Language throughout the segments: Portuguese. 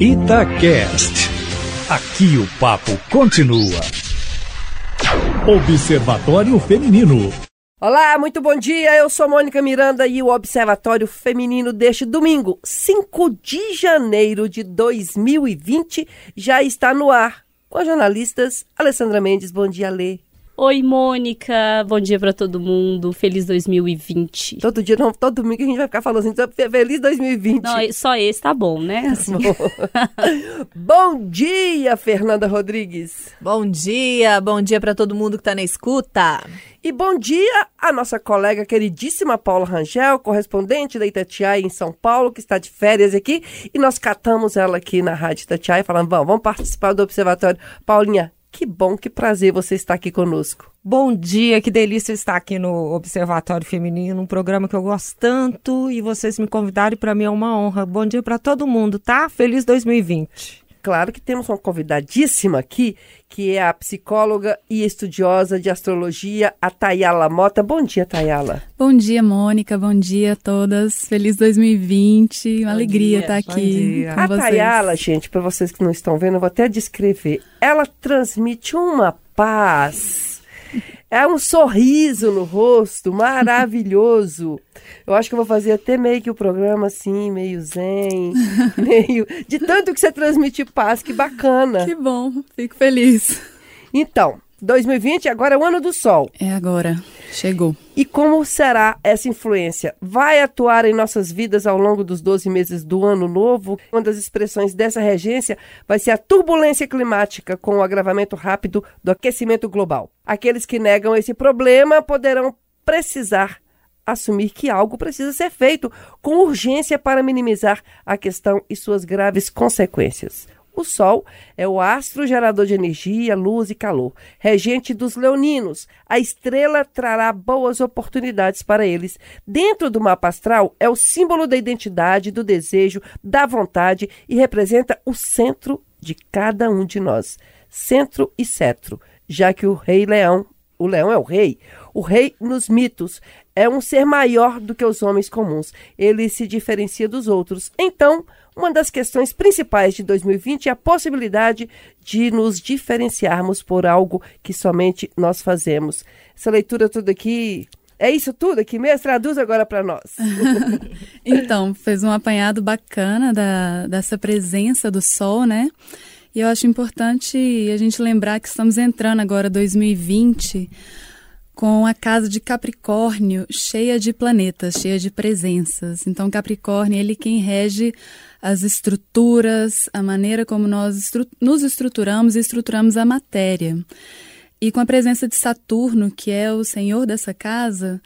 Itacast. Aqui o papo continua. Observatório Feminino. Olá, muito bom dia. Eu sou Mônica Miranda e o Observatório Feminino deste domingo, 5 de janeiro de 2020, já está no ar com as jornalistas Alessandra Mendes. Bom dia, Lê. Oi, Mônica. Bom dia para todo mundo. Feliz 2020. Todo dia, não, todo domingo a gente vai ficar falando assim, feliz 2020. Não, só esse tá bom, né? Assim. bom dia, Fernanda Rodrigues. Bom dia, bom dia para todo mundo que tá na escuta. E bom dia a nossa colega queridíssima Paula Rangel, correspondente da Itatiaia em São Paulo, que está de férias aqui. E nós catamos ela aqui na Rádio Itatiaia, falando, vamos, vamos participar do Observatório. Paulinha, que bom, que prazer você estar aqui conosco. Bom dia, que delícia estar aqui no Observatório Feminino, um programa que eu gosto tanto e vocês me convidaram e para mim é uma honra. Bom dia para todo mundo, tá? Feliz 2020 claro que temos uma convidadíssima aqui, que é a psicóloga e estudiosa de astrologia, a Tayala Mota. Bom dia, Tayala. Bom dia, Mônica. Bom dia a todas. Feliz 2020. Uma Bom alegria dia. estar aqui com a vocês. A Tayala, gente, para vocês que não estão vendo, eu vou até descrever. Ela transmite uma paz é um sorriso no rosto maravilhoso. Eu acho que eu vou fazer até meio que o programa assim, meio zen, meio. De tanto que você transmite paz, que bacana. Que bom, fico feliz. Então, 2020 agora é o ano do sol. É agora, chegou. E como será essa influência? Vai atuar em nossas vidas ao longo dos 12 meses do ano novo? Uma das expressões dessa regência vai ser a turbulência climática com o agravamento rápido do aquecimento global. Aqueles que negam esse problema poderão precisar assumir que algo precisa ser feito com urgência para minimizar a questão e suas graves consequências. O Sol é o astro gerador de energia, luz e calor. Regente dos leoninos, a estrela trará boas oportunidades para eles. Dentro do mapa astral, é o símbolo da identidade, do desejo, da vontade e representa o centro de cada um de nós. Centro e cetro, já que o rei leão, o leão é o rei, o rei nos mitos é um ser maior do que os homens comuns. Ele se diferencia dos outros. Então, uma das questões principais de 2020 é a possibilidade de nos diferenciarmos por algo que somente nós fazemos. Essa leitura tudo aqui é isso tudo aqui mesmo? Traduz agora para nós. então, fez um apanhado bacana da, dessa presença do Sol, né? E eu acho importante a gente lembrar que estamos entrando agora 2020 com a casa de Capricórnio cheia de planetas, cheia de presenças. Então, Capricórnio, ele quem rege as estruturas, a maneira como nós estru nos estruturamos e estruturamos a matéria. E com a presença de Saturno, que é o senhor dessa casa,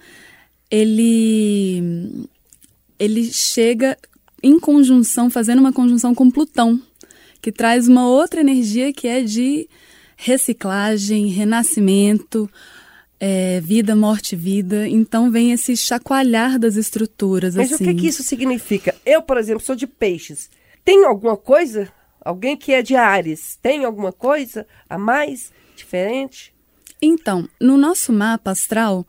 ele ele chega em conjunção, fazendo uma conjunção com Plutão, que traz uma outra energia que é de reciclagem, renascimento, é, vida, morte, vida. Então vem esse chacoalhar das estruturas. Mas assim. o que, que isso significa? Eu, por exemplo, sou de peixes. Tem alguma coisa? Alguém que é de Ares, tem alguma coisa a mais diferente? Então, no nosso mapa astral,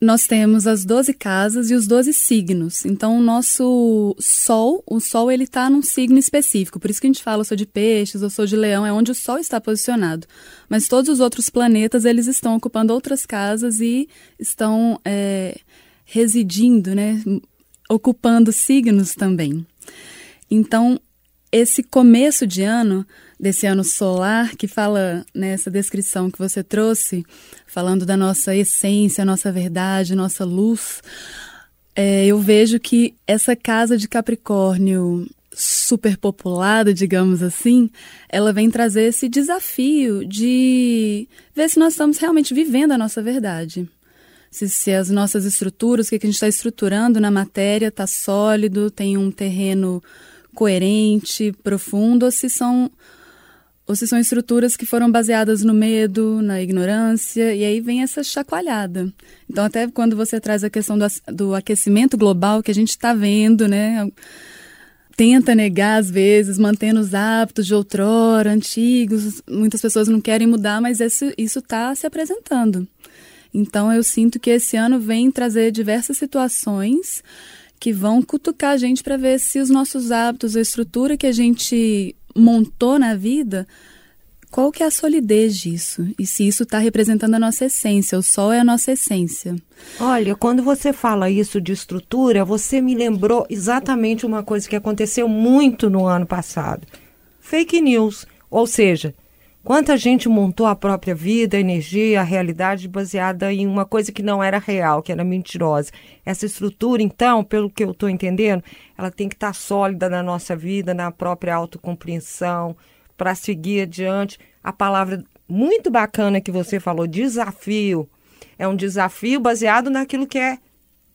nós temos as 12 casas e os 12 signos. Então, o nosso Sol, o Sol ele está num signo específico. Por isso que a gente fala, eu sou de peixes, eu sou de leão, é onde o Sol está posicionado. Mas todos os outros planetas, eles estão ocupando outras casas e estão é, residindo, né? Ocupando signos também. Então, esse começo de ano, desse ano solar, que fala nessa descrição que você trouxe, falando da nossa essência, nossa verdade, nossa luz, é, eu vejo que essa casa de Capricórnio superpopulada, digamos assim, ela vem trazer esse desafio de ver se nós estamos realmente vivendo a nossa verdade. Se, se as nossas estruturas, o que a gente está estruturando na matéria está sólido, tem um terreno coerente, profundo, ou se são ou se são estruturas que foram baseadas no medo, na ignorância, e aí vem essa chacoalhada. Então, até quando você traz a questão do, do aquecimento global que a gente está vendo, né? Tenta negar às vezes, mantendo os hábitos de outrora, antigos, muitas pessoas não querem mudar, mas isso está se apresentando. Então, eu sinto que esse ano vem trazer diversas situações que vão cutucar a gente para ver se os nossos hábitos, a estrutura que a gente montou na vida, qual que é a solidez disso? E se isso está representando a nossa essência, o sol é a nossa essência. Olha, quando você fala isso de estrutura, você me lembrou exatamente uma coisa que aconteceu muito no ano passado. Fake news, ou seja, quanta gente montou a própria vida, a energia, a realidade baseada em uma coisa que não era real, que era mentirosa. Essa estrutura, então, pelo que eu estou entendendo, ela tem que estar tá sólida na nossa vida, na própria autocompreensão, para seguir adiante. A palavra muito bacana que você falou, desafio, é um desafio baseado naquilo que é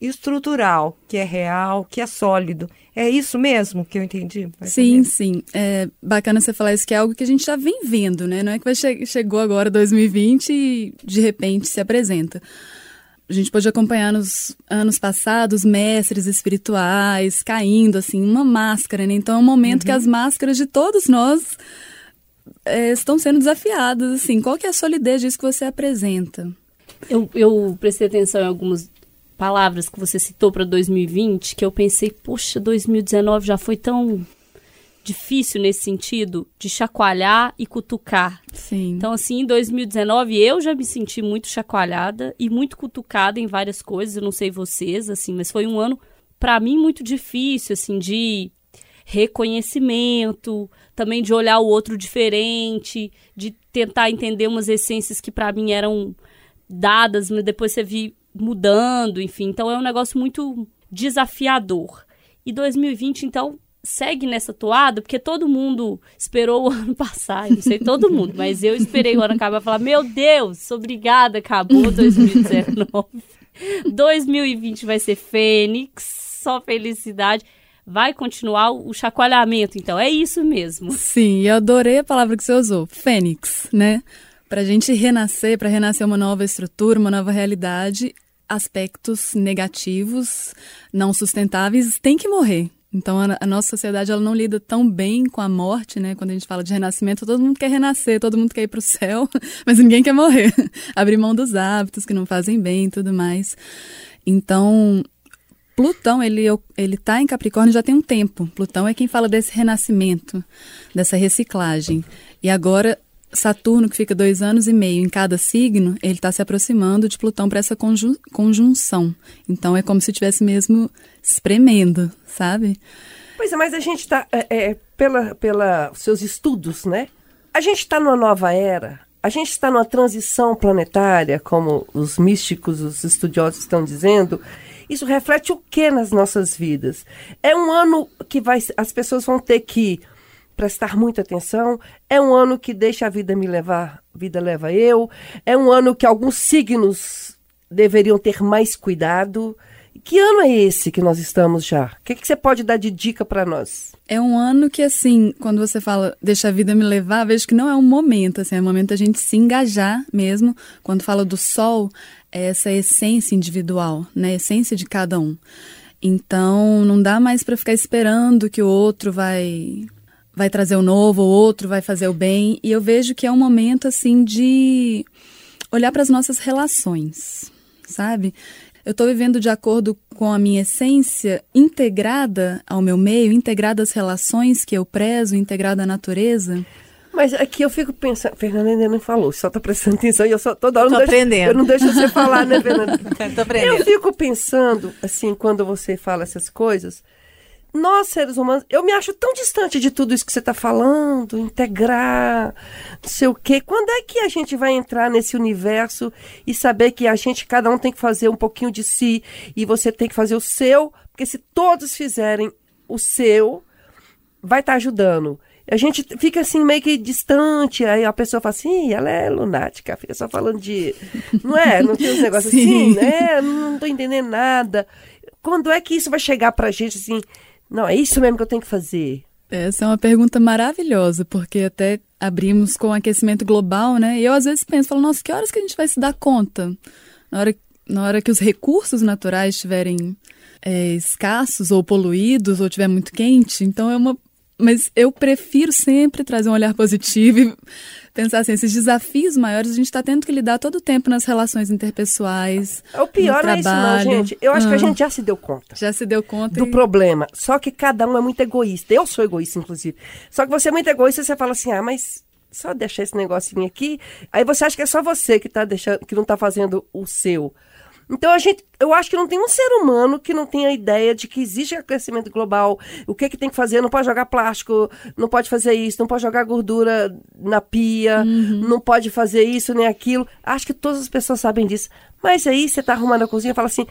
estrutural, que é real, que é sólido. É isso mesmo que eu entendi? Sim, sim. É bacana você falar isso, que é algo que a gente já vem vendo, né? Não é que vai che chegou agora 2020 e de repente se apresenta. A gente pode acompanhar nos anos passados mestres espirituais caindo, assim, uma máscara, né? Então é um momento uhum. que as máscaras de todos nós é, estão sendo desafiadas, assim. Qual que é a solidez disso que você apresenta? Eu, eu prestei atenção em algumas palavras que você citou para 2020, que eu pensei, poxa, 2019 já foi tão difícil nesse sentido de chacoalhar e cutucar. Sim. Então, assim, em 2019 eu já me senti muito chacoalhada e muito cutucada em várias coisas. Eu não sei vocês, assim, mas foi um ano para mim muito difícil, assim, de reconhecimento, também de olhar o outro diferente, de tentar entender umas essências que para mim eram dadas, mas depois você vi mudando, enfim. Então é um negócio muito desafiador. E 2020, então, segue nessa toada, porque todo mundo esperou o ano passar, não sei todo mundo, mas eu esperei o ano acabar e falar: Meu Deus, obrigada, acabou 2019. 2020 vai ser Fênix, só felicidade vai continuar o chacoalhamento. Então, é isso mesmo. Sim, eu adorei a palavra que você usou, fênix, né? Para a gente renascer, para renascer uma nova estrutura, uma nova realidade, aspectos negativos, não sustentáveis, tem que morrer. Então a, a, nossa sociedade ela não lida tão bem com a morte, né? Quando a gente fala de renascimento, todo mundo quer renascer, todo mundo quer ir para o céu, mas ninguém quer morrer. Abrir mão dos hábitos que não fazem bem e tudo mais. Então Plutão, ele, ele tá em Capricórnio já tem um tempo. Plutão é quem fala desse renascimento, dessa reciclagem. E agora, Saturno, que fica dois anos e meio em cada signo, ele está se aproximando de Plutão para essa conjun conjunção. Então, é como se estivesse mesmo espremendo, sabe? Pois é, mas a gente está, é, é, pela, pela seus estudos, né? A gente está numa nova era, a gente está numa transição planetária, como os místicos, os estudiosos estão dizendo, isso reflete o que nas nossas vidas? É um ano que vai, as pessoas vão ter que prestar muita atenção. É um ano que deixa a vida me levar, vida leva eu. É um ano que alguns signos deveriam ter mais cuidado. Que ano é esse que nós estamos já? O que, que você pode dar de dica para nós? É um ano que, assim, quando você fala deixa a vida me levar, vejo que não é um momento, assim, é um momento da gente se engajar mesmo. Quando fala do sol, é essa essência individual, né? A essência de cada um. Então, não dá mais para ficar esperando que o outro vai vai trazer o novo, o outro vai fazer o bem. E eu vejo que é um momento, assim, de olhar para as nossas relações, sabe? Eu estou vivendo de acordo com a minha essência, integrada ao meu meio, integrada às relações que eu prezo, integrada à natureza. Mas aqui eu fico pensando, Fernanda ainda não falou, só está prestando atenção e eu só toda hora tô não aprendendo. Deixo, eu não deixo você falar, né, Fernanda? tô aprendendo. Eu fico pensando, assim, quando você fala essas coisas, nós, seres humanos, eu me acho tão distante de tudo isso que você está falando, integrar, não sei o quê. Quando é que a gente vai entrar nesse universo e saber que a gente, cada um tem que fazer um pouquinho de si e você tem que fazer o seu? Porque se todos fizerem o seu, vai estar tá ajudando. A gente fica assim meio que distante, aí a pessoa fala assim, ela é lunática, fica só falando de. Não é? Não tem uns negócios assim, né? Não, tô entendendo nada. Quando é que isso vai chegar pra gente assim? Não, é isso mesmo que eu tenho que fazer. Essa é uma pergunta maravilhosa, porque até abrimos com o aquecimento global, né? E eu às vezes penso, falo, nossa, que horas que a gente vai se dar conta? Na hora, na hora que os recursos naturais estiverem é, escassos ou poluídos ou tiver muito quente. Então é uma Mas eu prefiro sempre trazer um olhar positivo e pensar assim, esses desafios maiores a gente está tendo que lidar todo o tempo nas relações interpessoais. O pior no é isso, não, gente. Eu acho que a Ah, gente já se deu conta. já se deu conta do e- problema. Só que cada um é muito egoísta. Eu sou egoísta, inclusive. Só que você é muito egoísta e você fala assim, ah, mas só deixar esse negocinho aqui. Aí você acha que é só você que, tá deixando, que não está fazendo o seu. Então a gente, eu acho que não tem um ser humano que não tenha ideia de que existe aquecimento global, o que que tem que fazer, não pode jogar plástico, não pode fazer isso, não pode jogar gordura na pia, não pode fazer isso nem aquilo. Acho que todas as pessoas sabem disso. Mas aí você tá arrumando a cozinha e fala assim: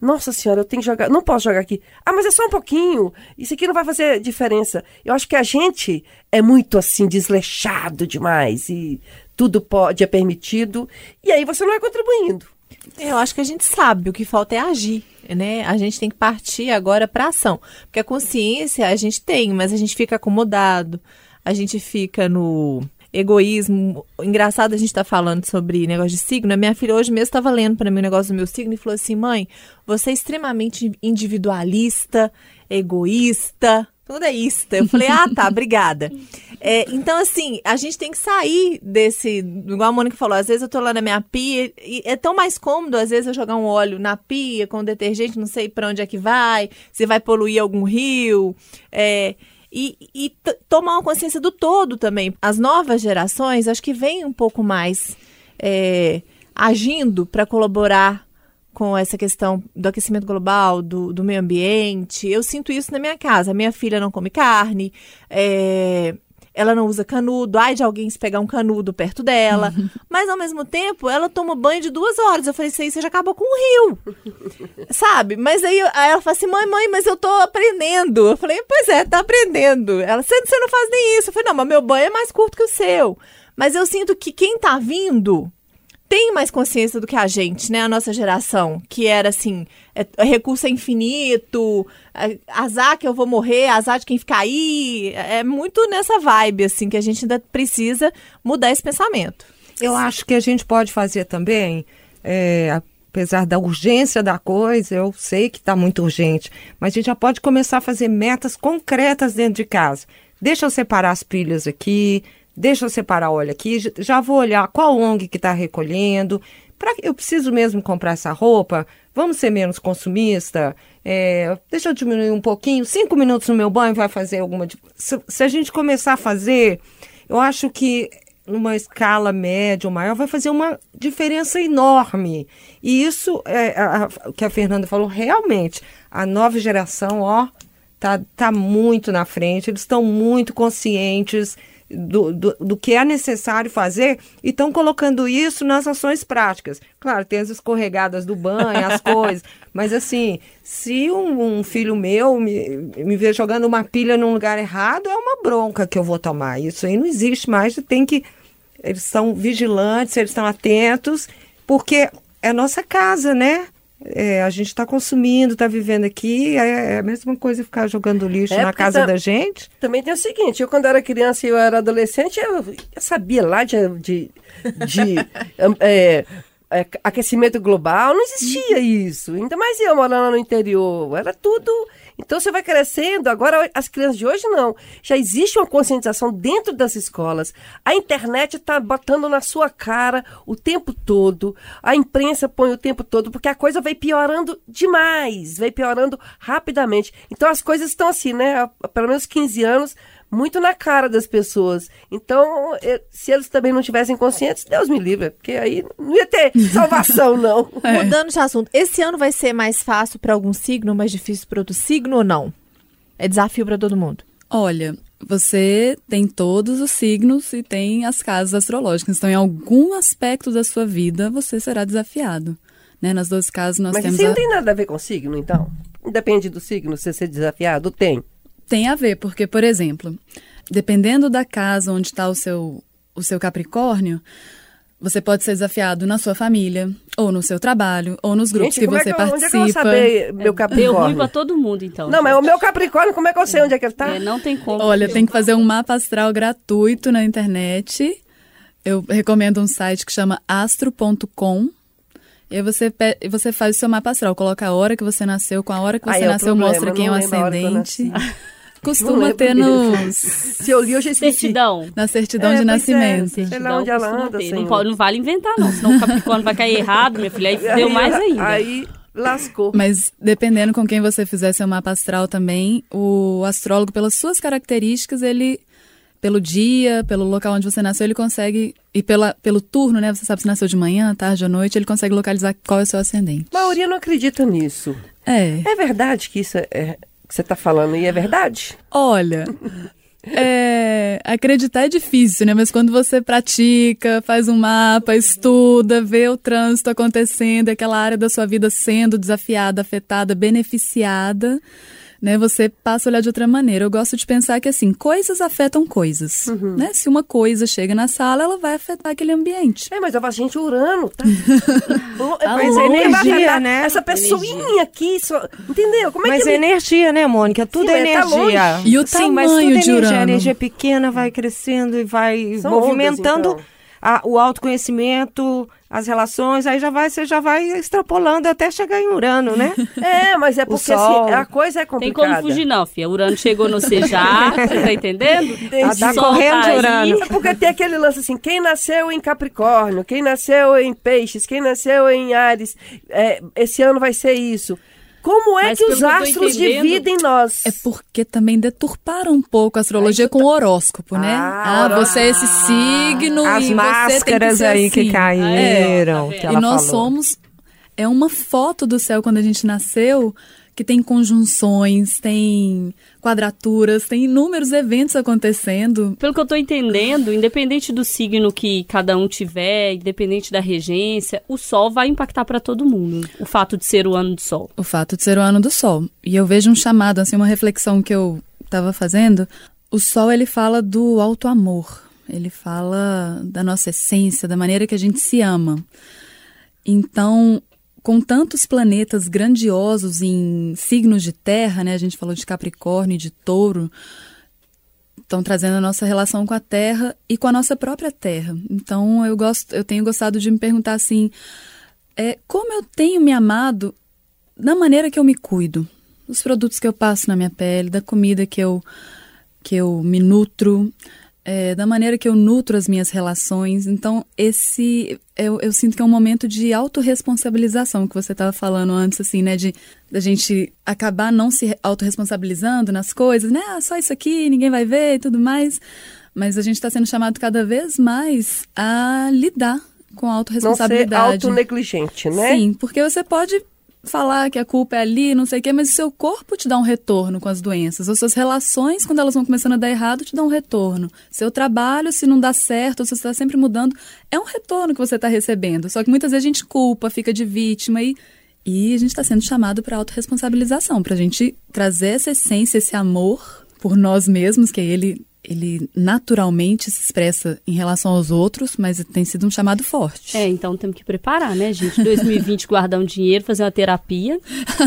"Nossa senhora, eu tenho que jogar, não posso jogar aqui. Ah, mas é só um pouquinho. Isso aqui não vai fazer diferença". Eu acho que a gente é muito assim desleixado demais e tudo pode é permitido e aí você não é contribuindo. Eu acho que a gente sabe, o que falta é agir, né? A gente tem que partir agora para ação. Porque a consciência a gente tem, mas a gente fica acomodado, a gente fica no egoísmo. Engraçado a gente tá falando sobre negócio de signo. A minha filha hoje mesmo estava lendo para mim o negócio do meu signo e falou assim: mãe, você é extremamente individualista, egoísta. Tudo é ista. Eu falei, ah, tá, obrigada. É, então, assim, a gente tem que sair desse. Igual a Mônica falou, às vezes eu tô lá na minha pia e é tão mais cômodo, às vezes, eu jogar um óleo na pia com detergente, não sei pra onde é que vai, se vai poluir algum rio. É, e, e tomar uma consciência do todo também. As novas gerações, acho que vêm um pouco mais é, agindo para colaborar com essa questão do aquecimento global, do, do meio ambiente. Eu sinto isso na minha casa. Minha filha não come carne, é, ela não usa canudo. Ai de alguém se pegar um canudo perto dela. Mas, ao mesmo tempo, ela toma banho de duas horas. Eu falei, isso aí você já acabou com o rio. Sabe? Mas aí, aí ela fala assim, mãe, mãe, mas eu tô aprendendo. Eu falei, pois é, tá aprendendo. Ela, você não faz nem isso. Eu falei, não, mas meu banho é mais curto que o seu. Mas eu sinto que quem tá vindo tem mais consciência do que a gente, né? A nossa geração, que era assim, é, recurso é infinito, é, azar que eu vou morrer, azar de quem ficar aí. É muito nessa vibe, assim, que a gente ainda precisa mudar esse pensamento. Eu acho que a gente pode fazer também, é, apesar da urgência da coisa, eu sei que está muito urgente, mas a gente já pode começar a fazer metas concretas dentro de casa. Deixa eu separar as pilhas aqui, deixa eu separar óleo aqui, já vou olhar qual ONG que está recolhendo. Pra, eu preciso mesmo comprar essa roupa? Vamos ser menos consumista? É, deixa eu diminuir um pouquinho. Cinco minutos no meu banho vai fazer alguma. Se, se a gente começar a fazer, eu acho que numa escala média ou maior vai fazer uma diferença enorme. E isso é a- a- o que a Fernanda falou, realmente, a nova geração, ó, tá, tá muito na frente, eles estão muito conscientes do, do, do que é necessário fazer e estão colocando isso nas ações práticas. Claro, tem as escorregadas do banho, as coisas, mas assim, se um, um filho meu me, me ver jogando uma pilha num lugar errado, é uma bronca que eu vou tomar. Isso aí não existe mais, tem que. Eles são vigilantes, eles estão atentos, porque é nossa casa, né? É, a gente está consumindo, está vivendo aqui, é, é a mesma coisa ficar jogando lixo É, na casa tá- da gente. Também tem o seguinte, eu quando era criança e eu era adolescente, eu, eu sabia lá de, de, de, é, é, aquecimento global, não existia isso. Ainda mais eu morando no interior, era tudo... Então você vai crescendo, agora as crianças de hoje não. Já existe uma conscientização dentro das escolas. A internet está botando na sua cara o tempo todo. A imprensa põe o tempo todo, porque a coisa vai piorando demais, vai piorando rapidamente. Então as coisas estão assim, né? Há pelo menos 15 anos, muito na cara das pessoas. Então, eh, se eles também não tivessem conscientes, Deus me livre, porque aí não ia ter salvação, não. Mudando de assunto, esse ano vai ser mais fácil para algum signo, mais difícil para outro signo ou não? É desafio para todo mundo. Olha, você tem todos os signos e tem as casas astrológicas. Então, em algum aspecto da sua vida, você será desafiado. Né? Nas duas casas nós Mas temos isso aí a- não tem nada a ver com signo, então? Depende do signo, você ser desafiado? Tem. Tem a ver, porque, por exemplo, dependendo da casa onde está o seu, o seu Capricórnio, você pode ser desafiado na sua família, ou no seu trabalho, ou nos grupos Gente, que como você é que eu, onde é participa. que eu vou saber meu Deu ruim Capricórnio? pra todo mundo, então. Não, mas o meu Capricórnio, como é que eu sei onde é que ele tá? É, não tem como. Olha, tem que fazer um mapa astral gratuito na internet. Eu recomendo um site que chama astro.com. E aí você, você faz o seu mapa astral, coloca a hora que você nasceu, com a hora que você Aí é nasceu, problema, mostra quem é o ascendente. costuma ter nos, Se eu li, eu já esqueci. Certidão. na certidão É, de é. nascimento. Sei lá Certidão onde ela anda, senhor. Não, pode, não vale inventar, não. Senão o Capricórnio vai cair errado, minha filha. Aí deu mais ainda. Aí lascou. Mas dependendo com quem você fizer seu mapa astral também, o astrólogo, pelas suas características, ele, pelo dia, pelo local onde você nasceu, ele consegue, e pela, pelo turno, né? Você sabe se nasceu de manhã, tarde ou noite, ele consegue localizar qual é o seu ascendente. Maioria não acredita nisso. É. É verdade que isso é, é- que você está falando e é verdade? Olha, é, acreditar é difícil, né? Mas quando você pratica, faz um mapa, estuda, vê o trânsito acontecendo, aquela área da sua vida sendo desafiada, afetada, beneficiada, né? Você passa a olhar de outra maneira. Eu gosto de pensar que, assim, coisas afetam coisas, né? Se uma coisa chega na sala, ela vai afetar aquele ambiente. É, mas eu falo, gente, Urano, tá? Tá mas longe. energia, afetar né? Essa pessoinha aqui, só, entendeu? Como é Mas que é energia, né, Mônica? Tudo Sim, é tá energia. longe. E o Sim, mas tudo tamanho é de energia. A Urano? energia pequena vai crescendo e vai São movimentando ondas, então. A- o autoconhecimento, as relações, aí já vai, você já vai extrapolando até chegar em Urano, né? É, mas é porque assim, a coisa é Tem complicada. como fugir, não, filha. Urano chegou no C já, você tá entendendo? Ah, tá correndo de. Urano. É porque tem aquele lance assim, quem nasceu em Capricórnio, quem nasceu em Peixes, quem nasceu em Ares, é, esse ano vai ser isso. Como é Mas que os que astros dividem nós? É porque também deturparam um pouco a astrologia com o horóscopo, né? Ah, Ah, você é esse signo As e você tem máscaras que ser aí que assim. caíram. É, que E nós falou. somos é uma foto do céu quando a gente nasceu que tem conjunções, tem quadraturas, tem inúmeros eventos acontecendo. Pelo que eu tô entendendo, independente do signo que cada um tiver, independente da regência, o sol vai impactar pra todo mundo. O fato de ser o ano do sol. O fato de ser o ano do sol. E eu vejo um chamado, assim, uma reflexão que eu estava fazendo. O sol, ele fala do alto amor. Ele fala da nossa essência, da maneira que a gente se ama. Então, com tantos planetas grandiosos em signos de terra, né? A gente falou de Capricórnio e de Touro, estão trazendo a nossa relação com a Terra e com a nossa própria Terra. Então, eu gosto, eu tenho gostado de me perguntar assim, é, como eu tenho me amado da maneira que eu me cuido, dos produtos que eu passo na minha pele, da comida que eu que eu me nutro, é, da maneira que eu nutro as minhas relações. Então, esse eu, eu sinto que é um momento de autorresponsabilização que você estava falando antes, assim, né? De da gente acabar não se autorresponsabilizando nas coisas, né? Ah, só isso aqui, ninguém vai ver e tudo mais. Mas a gente está sendo chamado cada vez mais a lidar com a Não ser autorresponsabilidade. autonegligente, né? Sim, porque você pode falar que a culpa é ali, não sei o quê, mas o seu corpo te dá um retorno com as doenças. As suas relações, quando elas vão começando a dar errado, te dão um retorno. Seu trabalho, se não dá certo, se você está sempre mudando, é um retorno que você está recebendo. Só que muitas vezes a gente culpa, fica de vítima e. E a gente está sendo chamado para autorresponsabilização, para a gente trazer essa essência, esse amor por nós mesmos, que ele, ele naturalmente se expressa em relação aos outros, mas tem sido um chamado forte. É, então temos que preparar, né, gente? 2020 guardar um dinheiro, fazer uma terapia,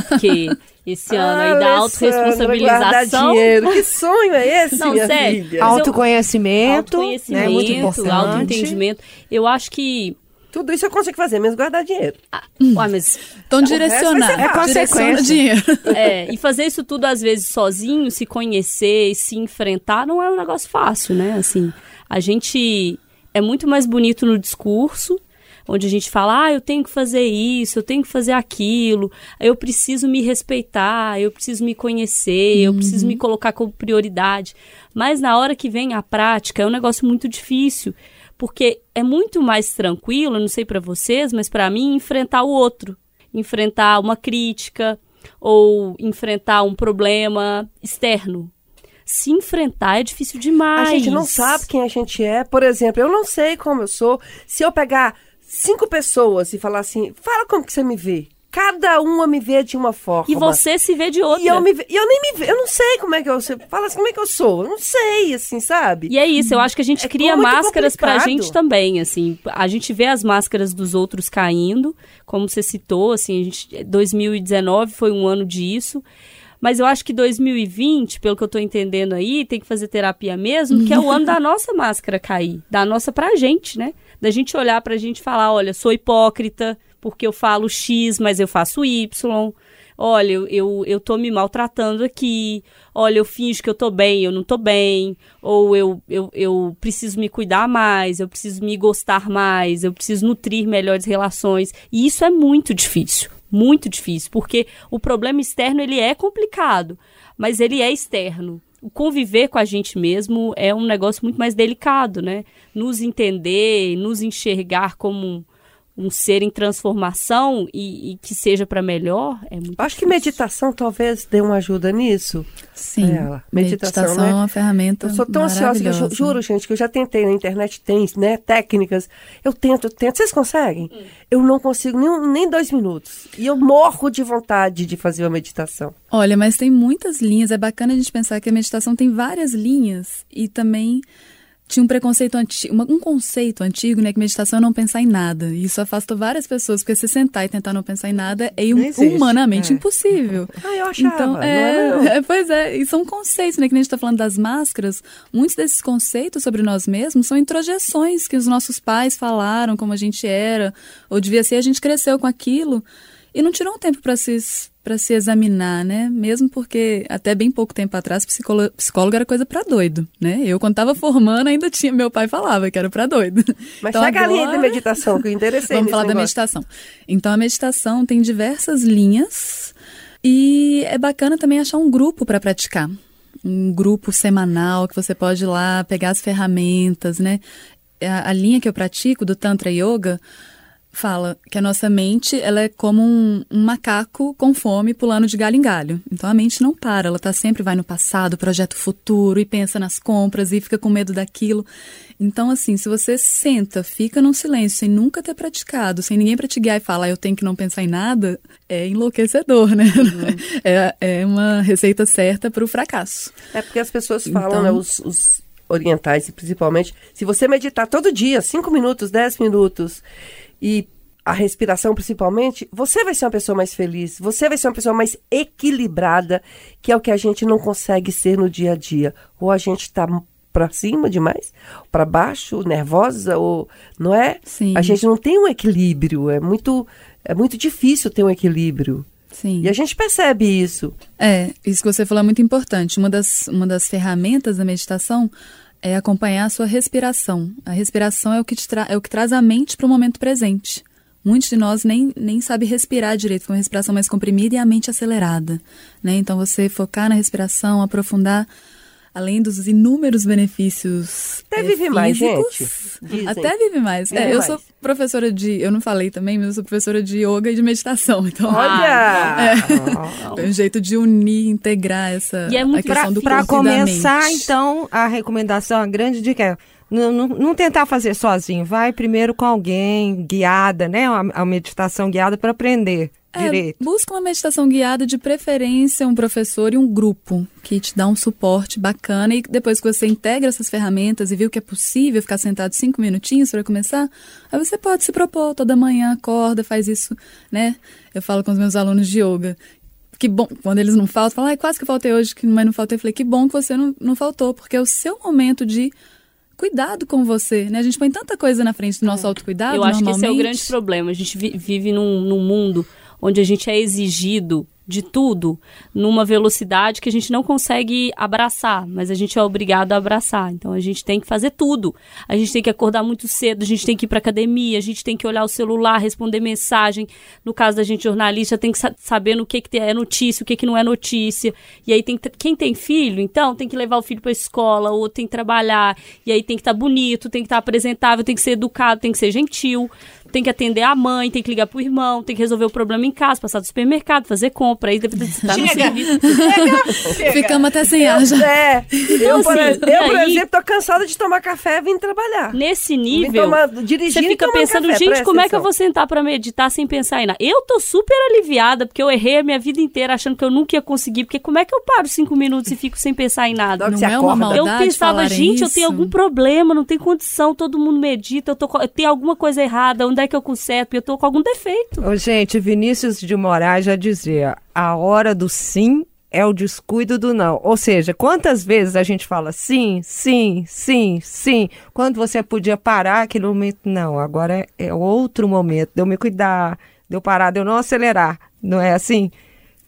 porque esse ano aí da guardar autorresponsabilização. dinheiro. Que sonho é esse, Não, minha sério. eu- Autoconhecimento, né? Muito Autoconhecimento, importante. autoentendimento. Eu acho que. Tudo isso eu consigo fazer, menos guardar dinheiro. Ah, uai, mas Então, vai direcionar. É consequência. dinheiro. É, e fazer isso tudo às vezes sozinho, se conhecer e se enfrentar, não é um negócio fácil, né? Assim, a gente é muito mais bonito no discurso, onde a gente fala, ah, eu tenho que fazer isso, eu tenho que fazer aquilo, eu preciso me respeitar, eu preciso me conhecer, eu preciso me colocar como prioridade. Mas na hora que vem a prática, é um negócio muito difícil, porque é muito mais tranquilo, não sei pra vocês, mas pra mim enfrentar o outro, enfrentar uma crítica ou enfrentar um problema externo. Se enfrentar é difícil demais. A gente não sabe quem a gente é. Por exemplo, eu não sei como eu sou. Se eu pegar cinco pessoas e falar assim, fala como que você me vê. Cada uma me vê de uma forma. E você se vê de outra. E eu, me, ve- e eu nem me vejo, eu não sei como é que eu sou. Fala assim, como é que eu sou? Eu não sei, assim, sabe? E é isso, eu acho que a gente É cria máscaras pra complicado. gente também, assim. A gente vê as máscaras dos outros caindo, como você citou, assim, gente, 2019 foi um ano disso. Mas eu acho que 2020, pelo que eu tô entendendo aí, tem que fazer terapia mesmo, que é o ano da nossa máscara cair, da nossa pra gente, né? Da gente olhar pra gente e falar, olha, sou hipócrita, porque eu falo X, mas eu faço Y. olha, eu, eu, tô me maltratando aqui, olha, eu finjo que eu tô bem, eu não tô bem, ou eu, eu, eu preciso me cuidar mais, eu preciso me gostar mais, eu preciso nutrir melhores relações. E isso é muito difícil, muito difícil, porque o problema externo ele é complicado, mas ele é externo o conviver com a gente mesmo é um negócio muito mais delicado, né? Nos entender, nos enxergar como um ser em transformação e, e que seja para melhor é muito Acho que difícil. meditação talvez dê uma ajuda nisso. Sim. Ela. Meditação, Meditação, né? é uma ferramenta Eu sou tão ansiosa que eu ju- juro, gente, que eu já tentei na internet, tem né, técnicas. Eu tento, eu tento. Vocês conseguem? Eu não consigo nem, nem dois minutos. E eu morro de vontade de fazer uma meditação. Olha, mas tem muitas linhas. É bacana a gente pensar que a meditação tem várias linhas e também tinha um preconceito antigo, um conceito antigo, né, que meditação é não pensar em nada. E isso afasta várias pessoas, porque se sentar e tentar não pensar em nada é existe, humanamente é. impossível. Ah, eu achava. Então, não era, não. é, é, pois é, e são conceitos, né? Que a gente está falando das máscaras. Muitos desses conceitos sobre nós mesmos são introjeções que os nossos pais falaram como a gente era, ou devia ser, a gente cresceu com aquilo e não tirou um tempo para se para se examinar, né? Mesmo porque até bem pouco tempo atrás psicólogo, psicólogo era coisa para doido, né? Eu quando tava formando ainda tinha meu pai falava que era para doido. Mas Então, chega ali aí da agora- meditação, que eu interessei Vamos falar da negócio. meditação. Então, a meditação tem diversas linhas e é bacana também achar um grupo para praticar. Um grupo semanal que você pode ir lá pegar as ferramentas, né? A, a linha que eu pratico do Tantra Yoga fala que a nossa mente ela é como um, um macaco com fome pulando de galho em galho. Então a mente não para, ela tá sempre vai no passado, projeto futuro e pensa nas compras e fica com medo daquilo. Então assim, se você senta, fica num silêncio sem nunca ter praticado, sem ninguém guiar e falar eu tenho que não pensar em nada, é enlouquecedor, né? É, é uma receita certa para o fracasso. É porque as pessoas falam, Então- né, os, os orientais, principalmente, se você meditar todo dia, 5 minutos, 10 minutos, e a respiração principalmente, você vai ser uma pessoa mais feliz, você vai ser uma pessoa mais equilibrada, que é o que a gente não consegue ser no dia a dia. Ou a gente está para cima demais, para baixo, nervosa, ou não é? Sim. A gente não tem um equilíbrio, é muito é muito difícil ter um equilíbrio. Sim. E a gente percebe isso. É, isso que você falou é muito importante. Uma das, uma das ferramentas da meditação é acompanhar a sua respiração. A respiração é o que, é o que traz a mente para o momento presente. Muitos de nós nem, nem sabe respirar direito, com a respiração mais comprimida e a mente acelerada. Né? Então, você focar na respiração, aprofundar, além dos inúmeros benefícios Até é, vive mais, físicos, gente, dizem. Até vive mais. Vive É, eu mais. sou professora de... Eu não falei também, mas eu sou professora de yoga e de meditação. Então, Olha! é um jeito de unir, integrar essa E é muito a questão do Para corpo começar, então, a recomendação, a grande dica é não, não, não tentar fazer sozinho. Vai primeiro com alguém, guiada, né? A, a meditação guiada para aprender É, direito. busca uma meditação guiada, de preferência um professor e um grupo que te dá um suporte bacana. E depois que você integra essas ferramentas e viu que é possível ficar sentado cinco minutinhos para começar, aí você pode se propor toda manhã, acorda, faz isso, né? Eu falo com os meus alunos de yoga. Que bom, quando eles não faltam, falam, ai, quase que faltei hoje, que- mas não faltei. Eu falei, que bom que você não, não faltou, porque é o seu momento de cuidado com você, né? A gente põe tanta coisa na frente do nosso autocuidado, Eu acho que esse é o grande problema. A gente vi- vive num, num mundo onde a gente é exigido de tudo numa velocidade que a gente não consegue abraçar, mas a gente é obrigado a abraçar. Então a gente tem que fazer tudo. A gente tem que acordar muito cedo, a gente tem que ir para academia, a gente tem que olhar o celular, responder mensagem. No caso da gente jornalista, tem que sa- saber no que, que é notícia, o que, que não é notícia. E aí tem que, quem tem filho, então tem que levar o filho para escola ou tem que trabalhar. E aí tem que estar bonito, tem que estar apresentável, tem que ser educado, tem que ser gentil tem que atender a mãe, tem que ligar pro irmão, tem que resolver o problema em casa, passar do supermercado, fazer compra, aí deve estar no serviço. Ficamos até sem ar já. É, eu, por, assim, eu, por aí- exemplo, tô cansada de tomar café e vim trabalhar. Nesse nível, tomar, você fica pensando, café, gente, como é que eu vou sentar pra meditar sem pensar em nada? Eu tô super aliviada, porque eu errei a minha vida inteira achando que eu nunca ia conseguir, porque como é que eu paro cinco minutos e fico sem pensar em nada? Não, Não você é uma acorda. Eu maldade pensava, gente, eu isso. tenho algum problema, não tem condição, todo mundo medita, eu tô, co- tem alguma coisa errada, onde é que eu conserto? Eu tô com algum defeito. Ô, gente, Vinícius de Moraes já dizia: a hora do sim é o descuido do não. Ou seja, quantas vezes a gente fala sim, sim, sim, sim, quando você podia parar aquele momento, não, agora é, é outro momento de eu me cuidar, de eu parar, de eu não acelerar, não é assim?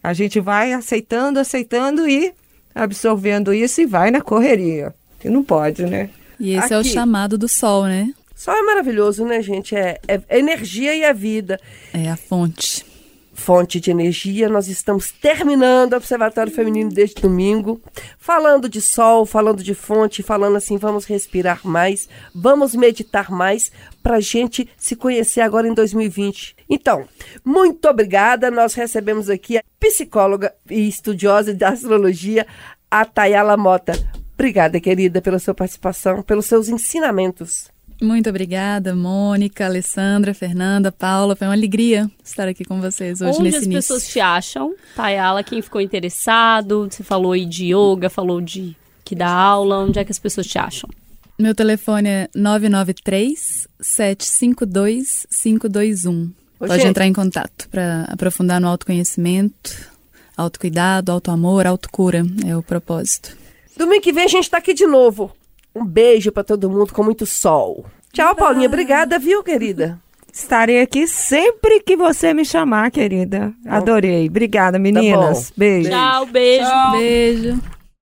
A gente vai aceitando, aceitando e absorvendo isso e vai na correria. Que não pode, né? E esse é o Aqui. chamado do sol, né? Sol é maravilhoso, né, gente? É, é energia e é vida. É a fonte. fonte de energia. Nós estamos terminando o Observatório Feminino deste domingo, falando de sol, falando de fonte, falando assim, vamos respirar mais, vamos meditar mais para a gente se conhecer agora em 2020. Então, muito obrigada. Nós recebemos aqui a psicóloga e estudiosa da astrologia, a Tayala Mota. Obrigada, querida, pela sua participação, pelos seus ensinamentos. Muito obrigada, Mônica, Alessandra, Fernanda, Paula. Foi uma alegria estar aqui com vocês hoje Onde nesse as início. pessoas te acham? Tayala, quem ficou interessado? Você falou aí de yoga, falou de que dá aula. Onde é que as pessoas te acham? Meu telefone é 993 752 521. Ô, Pode gente. entrar em contato para aprofundar no autoconhecimento, autocuidado, autoamor, autocura. É o propósito. Domingo que vem a gente está aqui de novo. Um beijo para todo mundo com muito sol. Tchau, Paulinha. Obrigada, viu, querida? Estarei aqui sempre que você me chamar, querida. Adorei. Obrigada, meninas. Beijo. Tchau, beijo. Beijo.